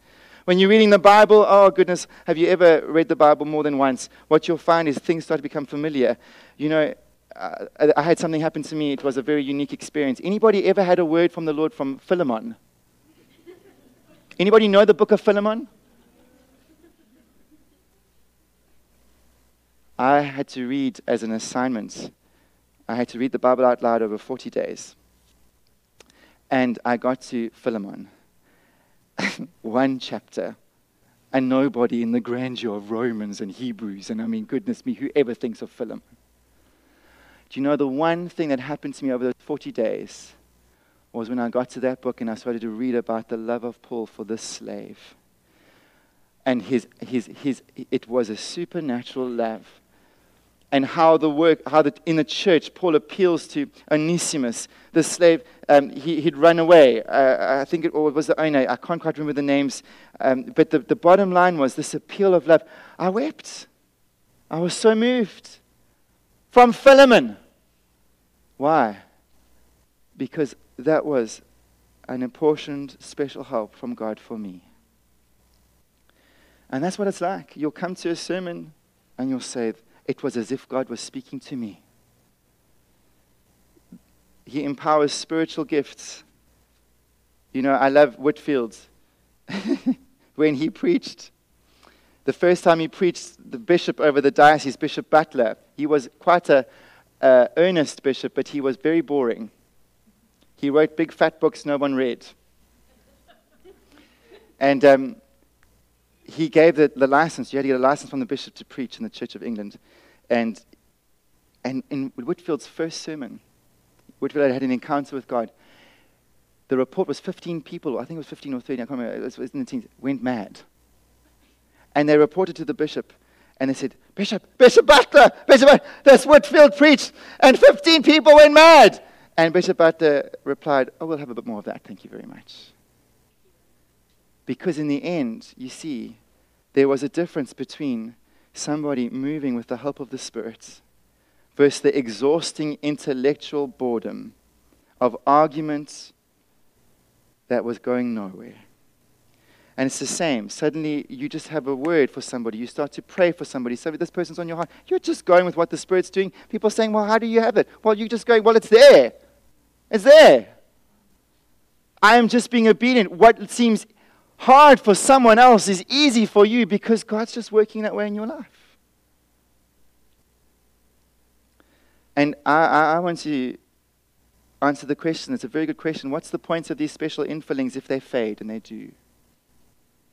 When you're reading the Bible, oh goodness, have you ever read the Bible more than once? What you'll find is things start to become familiar. You know, uh, I had something happen to me. It was a very unique experience. Anybody ever had a word from the Lord from Philemon? Anybody know the book of Philemon? I had to read as an assignment. I had to read the Bible out loud over 40 days. And I got to Philemon. One chapter. And nobody in the grandeur of Romans and Hebrews. And I mean, goodness me, whoever thinks of Philemon? Do you know the one thing that happened to me over those 40 days was when I got to that book and I started to read about the love of Paul for this slave. And his, his, his, it was a supernatural love. and how the work, how the, in the church, Paul appeals to Onesimus, the slave. Um, he, would run away. Uh, I think it was the owner. I can't quite remember the names. Um, but the, the bottom line was this appeal of love. I wept. I was so moved. From Philemon. Why? Because that was an apportioned special help from God for me. And that's what it's like. You'll come to a sermon and you'll say, It was as if God was speaking to me. He empowers spiritual gifts. You know, I love Whitefield. when he preached, the first time he preached, the bishop over the diocese, Bishop Butler, he was quite a uh, earnest bishop, but he was very boring. He wrote big fat books no one read. and um, he gave the, the license. You had to get a license from the bishop to preach in the Church of England. And, and in Whitefield's first sermon, Whitefield had an encounter with God. The report was 15 people, I think it was 15 or 30, I can't remember, it was in the teens, went mad. And they reported to the bishop, and they said, Bishop, Bishop Butler, Bishop Butler, that's Whitefield preached, and 15 people went mad. And Bishop Butler replied, Oh, we'll have a bit more of that, thank you very much. Because in the end, you see, there was a difference between somebody moving with the help of the Spirit versus the exhausting intellectual boredom of arguments that was going nowhere. And it's the same. Suddenly, you just have a word for somebody. You start to pray for somebody. So this person's on your heart. You're just going with what the Spirit's doing. People are saying, Well, how do you have it? Well, you're just going, Well, it's there. It's there. I am just being obedient. What seems hard for someone else is easy for you because God's just working that way in your life. And I, I, I want to answer the question. It's a very good question. What's the point of these special infillings if they fade? And they do.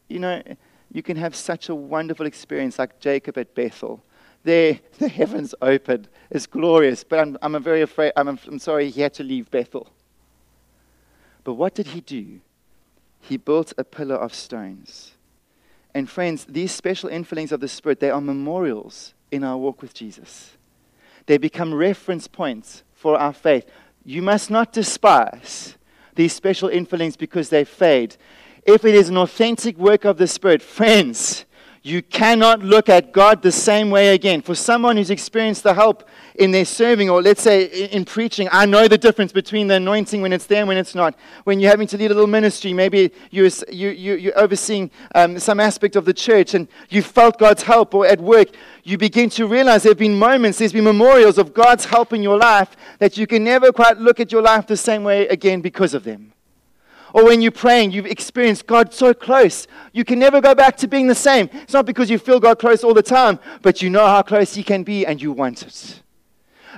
You know, you can have such a wonderful experience like Jacob at Bethel. There, the heavens opened. It's glorious. But I'm, I'm very afraid, I'm, I'm sorry he had to leave Bethel. But what did he do? he built a pillar of stones. And friends, these special infillings of the Spirit, they are memorials in our walk with Jesus. They become reference points for our faith. You must not despise these special infillings because they fade. If it is an authentic work of the Spirit, friends, you cannot look at God the same way again. For someone who's experienced the help in their serving, or let's say in preaching, I know the difference between the anointing when it's there and when it's not. When you're having to lead a little ministry, maybe you're, you, you, you're overseeing um, some aspect of the church and you felt God's help, or at work, you begin to realize there have been moments, there's been memorials of God's help in your life that you can never quite look at your life the same way again because of them. Or when you're praying, you've experienced God so close. You can never go back to being the same. It's not because you feel God close all the time, but you know how close He can be and you want it.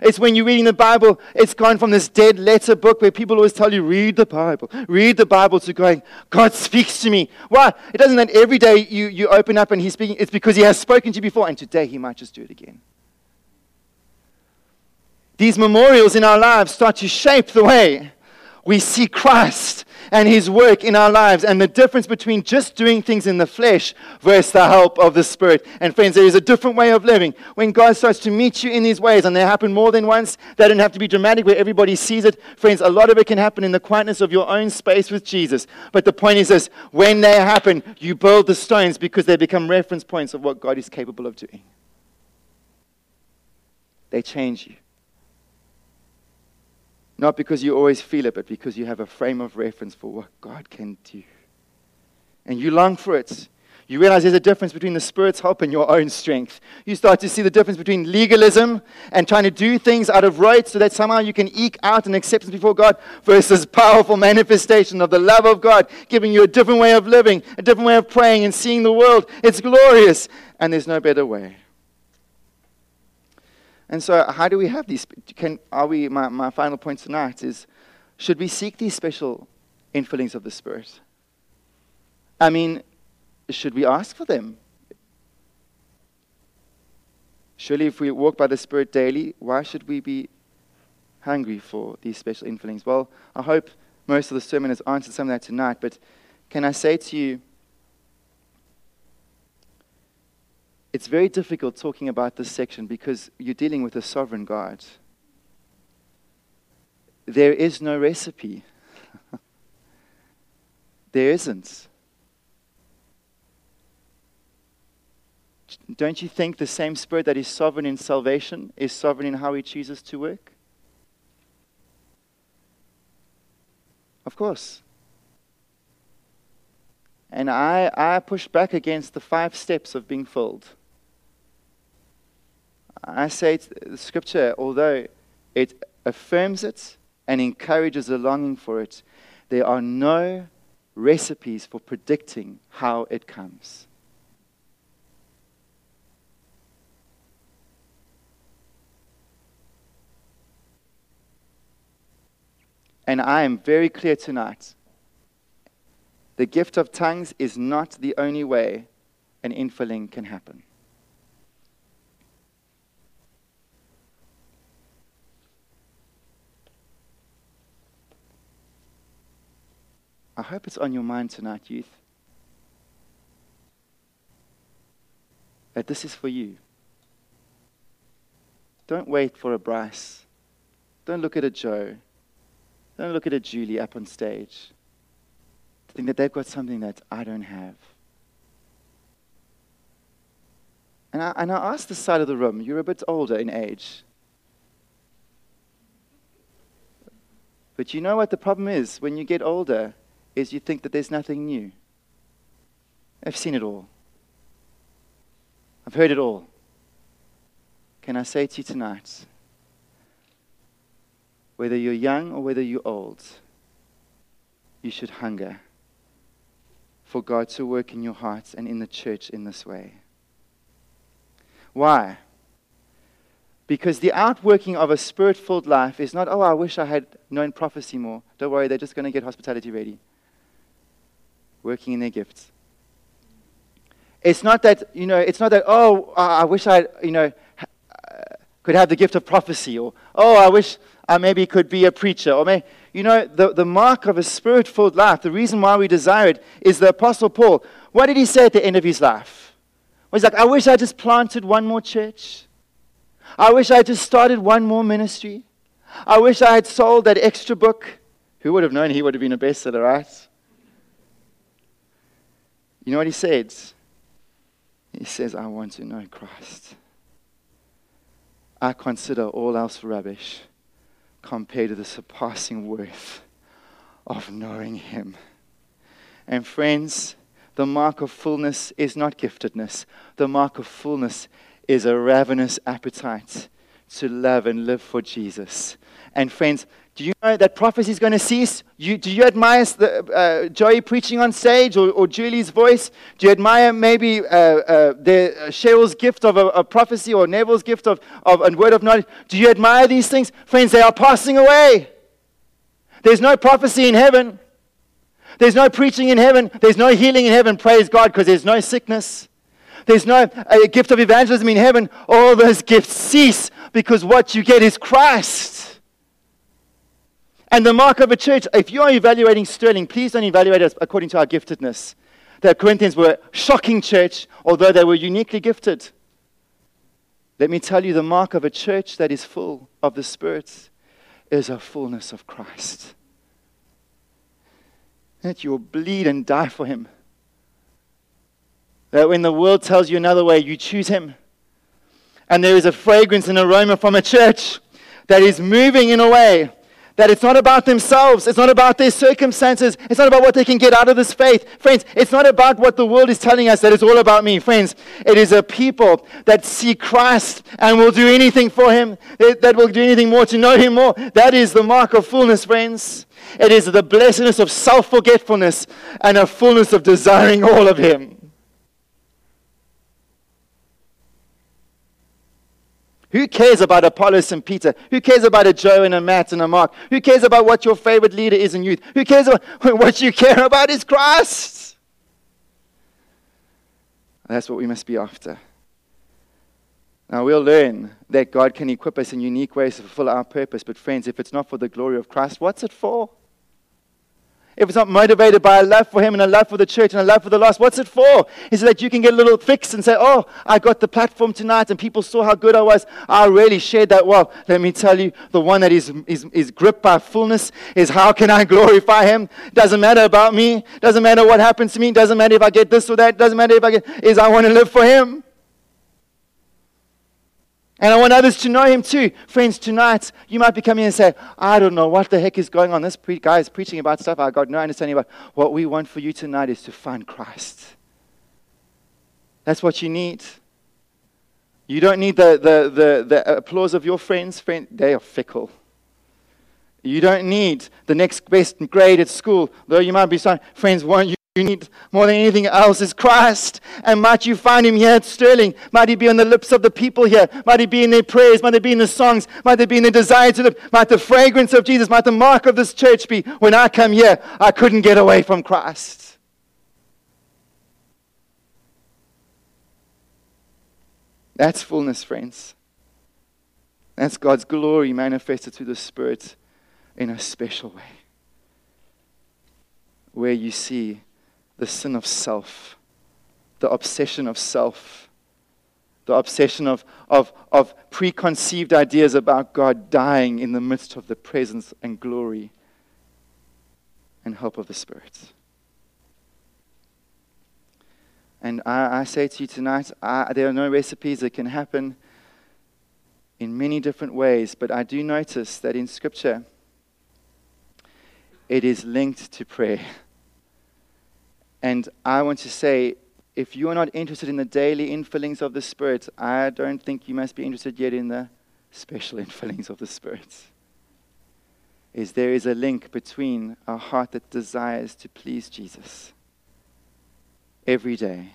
It's when you're reading the Bible, it's gone from this dead letter book where people always tell you, read the Bible, read the Bible, to going, God speaks to me. Why? It doesn't that every day you, you open up and He's speaking. It's because He has spoken to you before, and today He might just do it again. These memorials in our lives start to shape the way we see Christ and His work in our lives and the difference between just doing things in the flesh versus the help of the Spirit. And friends, there is a different way of living. When God starts to meet you in these ways, and they happen more than once, they don't have to be dramatic where everybody sees it. Friends, a lot of it can happen in the quietness of your own space with Jesus. But the point is this when they happen, you build the stones because they become reference points of what God is capable of doing. They change you. Not because you always feel it, but because you have a frame of reference for what God can do. And you long for it. You realize there's a difference between the Spirit's help and your own strength. You start to see the difference between legalism and trying to do things out of right so that somehow you can eke out an acceptance before God versus powerful manifestation of the love of God, giving you a different way of living, a different way of praying and seeing the world. It's glorious, and there's no better way. And so, how do we have these? Can, are we, my, my final point tonight is should we seek these special infillings of the Spirit? I mean, should we ask for them? Surely, if we walk by the Spirit daily, why should we be hungry for these special infillings? Well, I hope most of the sermon has answered some of that tonight, but can I say to you, it's very difficult talking about this section because you're dealing with a sovereign God. There is no recipe. there isn't. Don't you think the same Spirit that is sovereign in salvation is sovereign in how He chooses to work? Of course. And I, I push back against the five steps of being filled. I say the scripture, although it affirms it and encourages a longing for it, there are no recipes for predicting how it comes. And I am very clear tonight the gift of tongues is not the only way an infilling can happen. I hope it's on your mind tonight, youth. That this is for you. Don't wait for a Bryce. Don't look at a Joe. Don't look at a Julie up on stage think that they've got something that I don't have. And I, and I the side of the room, you're a bit older in age. But you know what the problem is when you get older is you think that there's nothing new. I've seen it all. I've heard it all. Can I say to you tonight, whether you're young or whether you're old, you should hunger for God to work in your hearts and in the church in this way. Why? Because the outworking of a spirit filled life is not, oh, I wish I had known prophecy more. Don't worry, they're just going to get hospitality ready. Working in their gifts. It's not that, you know, it's not that, oh, I wish I, you know, uh, could have the gift of prophecy, or, oh, I wish I maybe could be a preacher, or maybe, you know, the, the mark of a spirit filled life, the reason why we desire it is the Apostle Paul. What did he say at the end of his life? He's like, I wish I just planted one more church. I wish I just started one more ministry. I wish I had sold that extra book. Who would have known he would have been a bestseller, right? You know what he said? He says, I want to know Christ. I consider all else rubbish compared to the surpassing worth of knowing Him. And friends, the mark of fullness is not giftedness, the mark of fullness is a ravenous appetite to love and live for Jesus. And friends, do you know that prophecy is going to cease? You, do you admire the, uh, Joey preaching on stage or, or, Julie's voice? Do you admire maybe uh, uh, the, uh, Cheryl's gift of a, a, prophecy or Neville's gift of, of a word of knowledge? Do you admire these things? Friends, they are passing away. There's no prophecy in heaven. There's no preaching in heaven. There's no healing in heaven. Praise God, because there's no sickness. There's no a gift of evangelism in heaven. All those gifts cease because what you get is Christ. And the mark of a church, if you are evaluating Sterling, please don't evaluate us according to our giftedness. The Corinthians were a shocking church, although they were uniquely gifted. Let me tell you the mark of a church that is full of the Spirit is a fullness of Christ. That you will bleed and die for Him. That when the world tells you another way, you choose Him. And there is a fragrance and aroma from a church that is moving in a way that it's not about themselves. It's not about their circumstances. It's not about what they can get out of this faith. Friends, it's not about what the world is telling us that it's all about me. Friends, it is a people that see Christ and will do anything for him, that will do anything more to know him more. That is the mark of fullness, friends. It is the blessedness of self forgetfulness and a fullness of desiring all of him. Who cares about Apollos and Peter? Who cares about a Joe and a Matt and a Mark? Who cares about what your favorite leader is in youth? Who cares about what you care about is Christ? That's what we must be after. Now, we'll learn that God can equip us in unique ways to fulfill our purpose. But, friends, if it's not for the glory of Christ, what's it for? If it's not motivated by a love for Him and a love for the church and a love for the lost, what's it for? Is it that you can get a little fix and say, oh, I got the platform tonight and people saw how good I was. I really shared that well. Let me tell you, the one that is, is, is gripped by fullness is how can I glorify Him? Doesn't matter about me. Doesn't matter what happens to me. Doesn't matter if I get this or that. Doesn't matter if I get, is I want to live for Him. And I want others to know him too. Friends, tonight you might be coming and say, I don't know what the heck is going on. This pre- guy is preaching about stuff I got no understanding about. What we want for you tonight is to find Christ. That's what you need. You don't need the, the, the, the applause of your friends. Friend, they are fickle. You don't need the next best grade at school, though you might be saying, friends, won't you you need more than anything else is Christ. And might you find him here at Sterling? Might he be on the lips of the people here? Might he be in their prayers? Might he be in the songs? Might there be in the desire to live? Might the fragrance of Jesus, might the mark of this church be when I come here, I couldn't get away from Christ. That's fullness, friends. That's God's glory manifested through the Spirit in a special way. Where you see the sin of self, the obsession of self, the obsession of, of, of preconceived ideas about God dying in the midst of the presence and glory and help of the Spirit. And I, I say to you tonight, I, there are no recipes that can happen in many different ways, but I do notice that in Scripture, it is linked to prayer. And I want to say, if you are not interested in the daily infillings of the Spirit, I don't think you must be interested yet in the special infillings of the Spirit. Is there is a link between a heart that desires to please Jesus every day,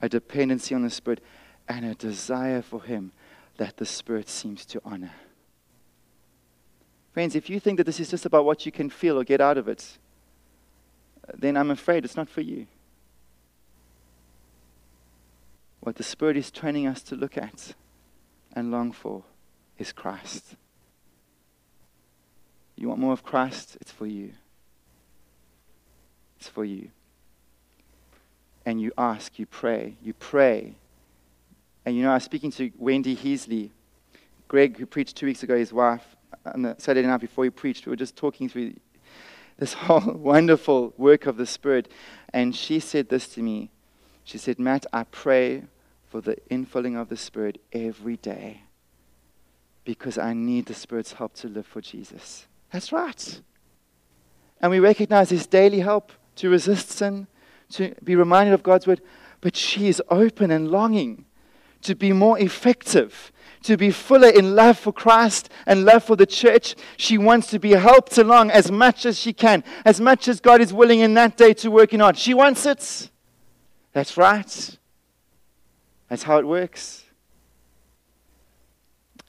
a dependency on the Spirit, and a desire for Him that the Spirit seems to honor. Friends, if you think that this is just about what you can feel or get out of it, then I'm afraid it's not for you. What the Spirit is training us to look at and long for is Christ. You want more of Christ? It's for you. It's for you. And you ask, you pray, you pray. And you know, I was speaking to Wendy Heasley, Greg, who preached two weeks ago, his wife, on the Saturday night before he preached. We were just talking through this whole wonderful work of the Spirit. And she said this to me. She said, Matt, I pray for the infilling of the Spirit every day because I need the Spirit's help to live for Jesus. That's right. And we recognize His daily help to resist sin, to be reminded of God's word. But she is open and longing to be more effective to be fuller in love for Christ and love for the church. She wants to be helped along as much as she can, as much as God is willing in that day to work in on. She wants it. That's right. That's how it works.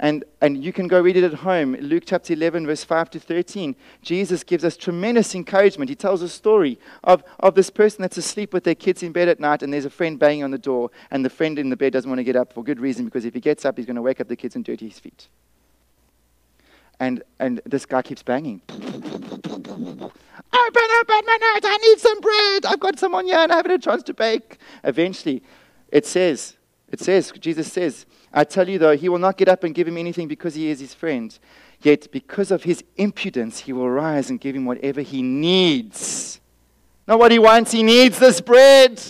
And, and you can go read it at home. Luke chapter 11, verse 5 to 13. Jesus gives us tremendous encouragement. He tells a story of, of this person that's asleep with their kids in bed at night, and there's a friend banging on the door, and the friend in the bed doesn't want to get up for good reason, because if he gets up, he's going to wake up the kids and dirty his feet. And, and this guy keeps banging. Open at my night, I need some bread. I've got some on here, and I haven't had a chance to bake. Eventually, it says, it says, Jesus says, I tell you, though, he will not get up and give him anything because he is his friend. Yet, because of his impudence, he will rise and give him whatever he needs. Not what he wants, he needs this bread.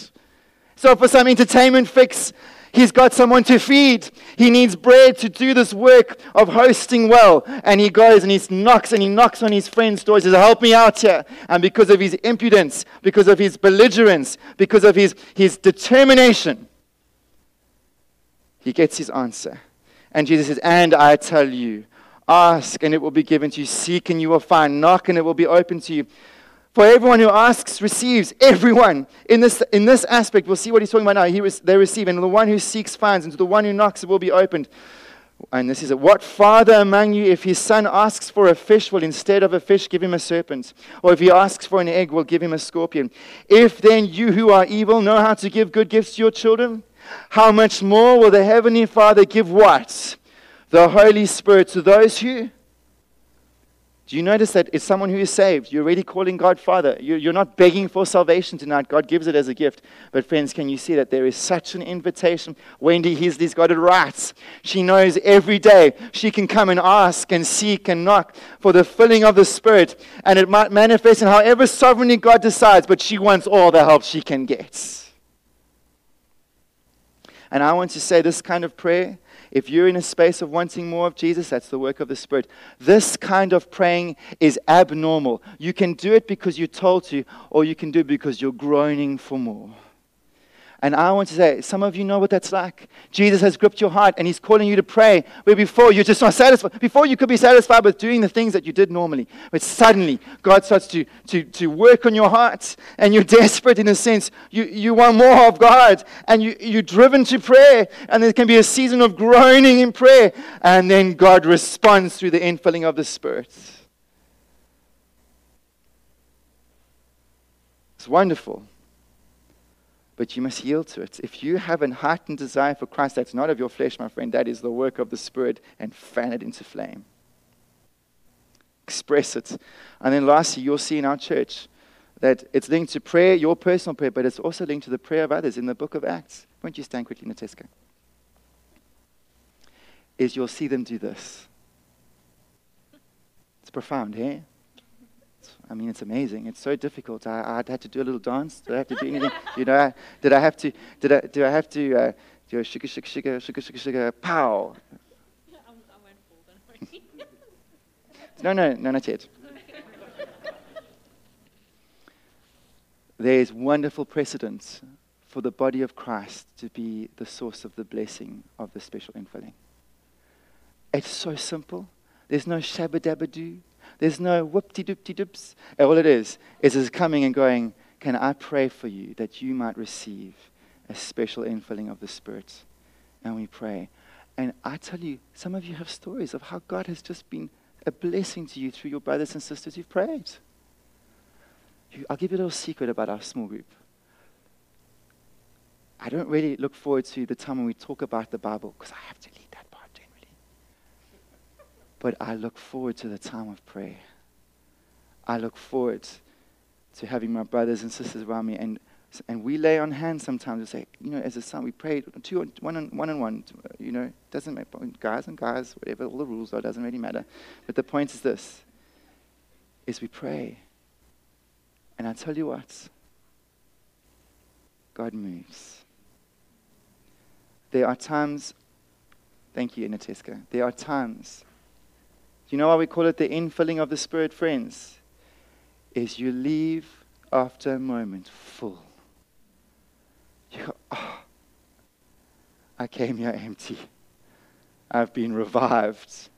So, for some entertainment fix, he's got someone to feed. He needs bread to do this work of hosting well. And he goes and he knocks and he knocks on his friend's door. He says, Help me out here. And because of his impudence, because of his belligerence, because of his, his determination, he gets his answer. And Jesus says, And I tell you, ask and it will be given to you, seek and you will find, knock and it will be open to you. For everyone who asks receives. Everyone in this, in this aspect, we'll see what he's talking about now. He they receive, and the one who seeks finds, and to the one who knocks it will be opened. And this is it. What father among you, if his son asks for a fish, will instead of a fish give him a serpent? Or if he asks for an egg, will give him a scorpion? If then you who are evil know how to give good gifts to your children, how much more will the Heavenly Father give what? The Holy Spirit to those who? Do you notice that it's someone who is saved? You're already calling God Father. You're not begging for salvation tonight. God gives it as a gift. But, friends, can you see that there is such an invitation? Wendy Heasley's got it right. She knows every day she can come and ask and seek and knock for the filling of the Spirit. And it might manifest in however sovereignly God decides, but she wants all the help she can get. And I want to say this kind of prayer if you're in a space of wanting more of Jesus, that's the work of the Spirit. This kind of praying is abnormal. You can do it because you're told to, or you can do it because you're groaning for more. And I want to say, some of you know what that's like. Jesus has gripped your heart and he's calling you to pray where before you're just not satisfied. Before you could be satisfied with doing the things that you did normally. But suddenly God starts to, to, to work on your heart and you're desperate in a sense. You, you want more of God and you, you're driven to prayer. And there can be a season of groaning in prayer. And then God responds through the infilling of the Spirit. It's wonderful but you must yield to it. If you have a heightened desire for Christ that's not of your flesh, my friend, that is the work of the Spirit, and fan it into flame. Express it. And then lastly, you'll see in our church that it's linked to prayer, your personal prayer, but it's also linked to the prayer of others in the book of Acts. Won't you stand quickly, Nateska? Is you'll see them do this. It's profound, eh? I mean, it's amazing. It's so difficult. I, I had to do a little dance. Did I have to do anything? you know, did I have to? Did I? Do I have to? Uh, do a sugar, sugar, sugar, sugar, sugar, sugar, pow? I went for them. No, no, no, not yet. there is wonderful precedent for the body of Christ to be the source of the blessing of the special infilling. It's so simple. There's no shabba dabba doo. There's no whoopty doopty doops. All it is, is is coming and going, Can I pray for you that you might receive a special infilling of the Spirit? And we pray. And I tell you, some of you have stories of how God has just been a blessing to you through your brothers and sisters who've prayed. I'll give you a little secret about our small group. I don't really look forward to the time when we talk about the Bible because I have to but I look forward to the time of prayer. I look forward to having my brothers and sisters around me. And, and we lay on hands sometimes and say, you know, as a son, we pray two, one, on, one on one. You know, doesn't matter. Guys and guys, whatever all the rules are, doesn't really matter. But the point is this, is we pray. And I tell you what, God moves. There are times, thank you, Inateska. There are times do you know why we call it the infilling of the Spirit, friends? Is you leave after a moment full. You go, oh, I came here empty. I've been revived.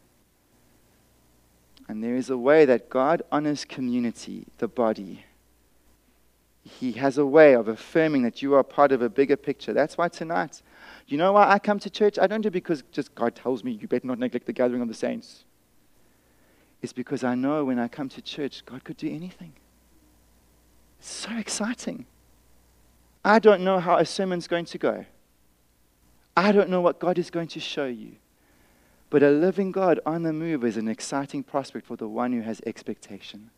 And there is a way that God honors community, the body. He has a way of affirming that you are part of a bigger picture. That's why tonight, you know why I come to church? I don't do it because just God tells me you better not neglect the gathering of the saints is because I know when I come to church, God could do anything. It's so exciting. I don't know how a sermon's going to go. I don't know what God is going to show you. But a living God on the move is an exciting prospect for the one who has expectation.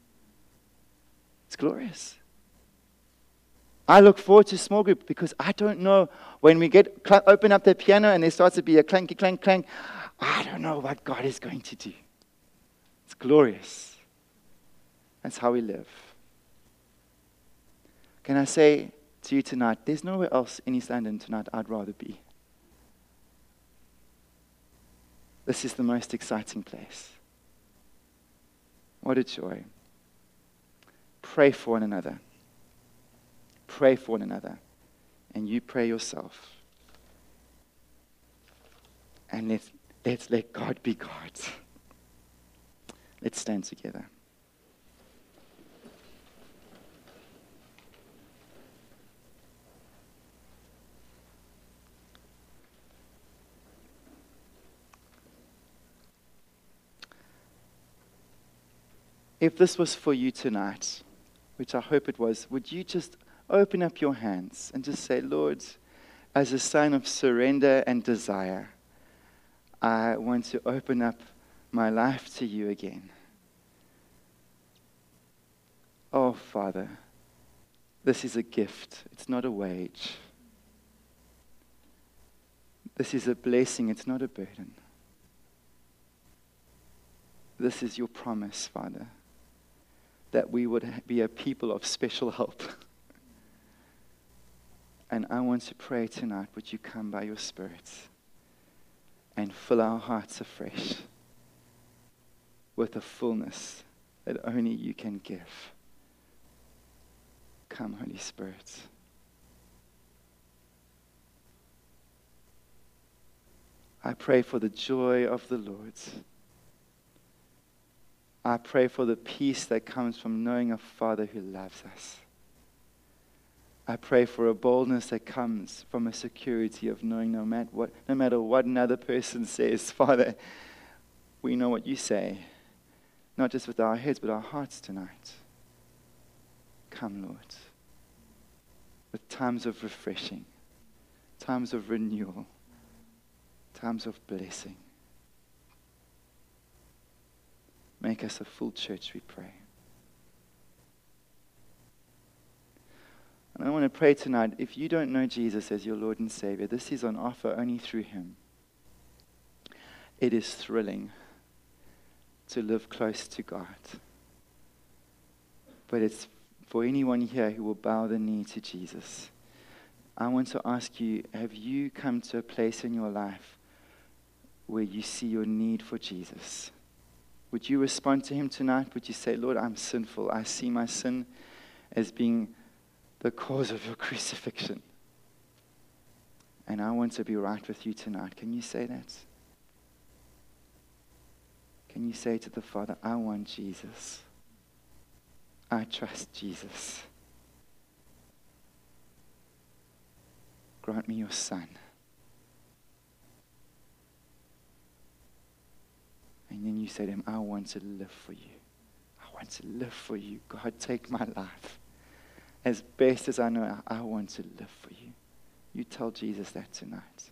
It's glorious. I look forward to small group because I don't know when we get open up the piano and there starts to be a clanky clank clank. I don't know what God is going to do. Glorious. That's how we live. Can I say to you tonight, there's nowhere else in East London tonight I'd rather be. This is the most exciting place. What a joy. Pray for one another. Pray for one another. And you pray yourself. And let's, let's let God be God. Let's stand together. If this was for you tonight, which I hope it was, would you just open up your hands and just say, Lord, as a sign of surrender and desire, I want to open up my life to you again. Oh, Father, this is a gift, it's not a wage. This is a blessing, it's not a burden. This is your promise, Father, that we would be a people of special help. and I want to pray tonight, would you come by your Spirit and fill our hearts afresh with a fullness that only you can give. Come, Holy Spirit. I pray for the joy of the Lord. I pray for the peace that comes from knowing a Father who loves us. I pray for a boldness that comes from a security of knowing no matter what, no matter what another person says, Father, we know what you say, not just with our heads, but our hearts tonight. Come, Lord, with times of refreshing, times of renewal, times of blessing. Make us a full church, we pray. And I want to pray tonight if you don't know Jesus as your Lord and Savior, this is on offer only through Him. It is thrilling to live close to God. But it's for anyone here who will bow the knee to Jesus. I want to ask you have you come to a place in your life where you see your need for Jesus? Would you respond to Him tonight? Would you say, Lord, I'm sinful. I see my sin as being the cause of your crucifixion. And I want to be right with you tonight. Can you say that? Can you say to the Father, I want Jesus? I trust Jesus. Grant me your Son. And then you say to him, I want to live for you. I want to live for you. God, take my life. As best as I know, I want to live for you. You tell Jesus that tonight.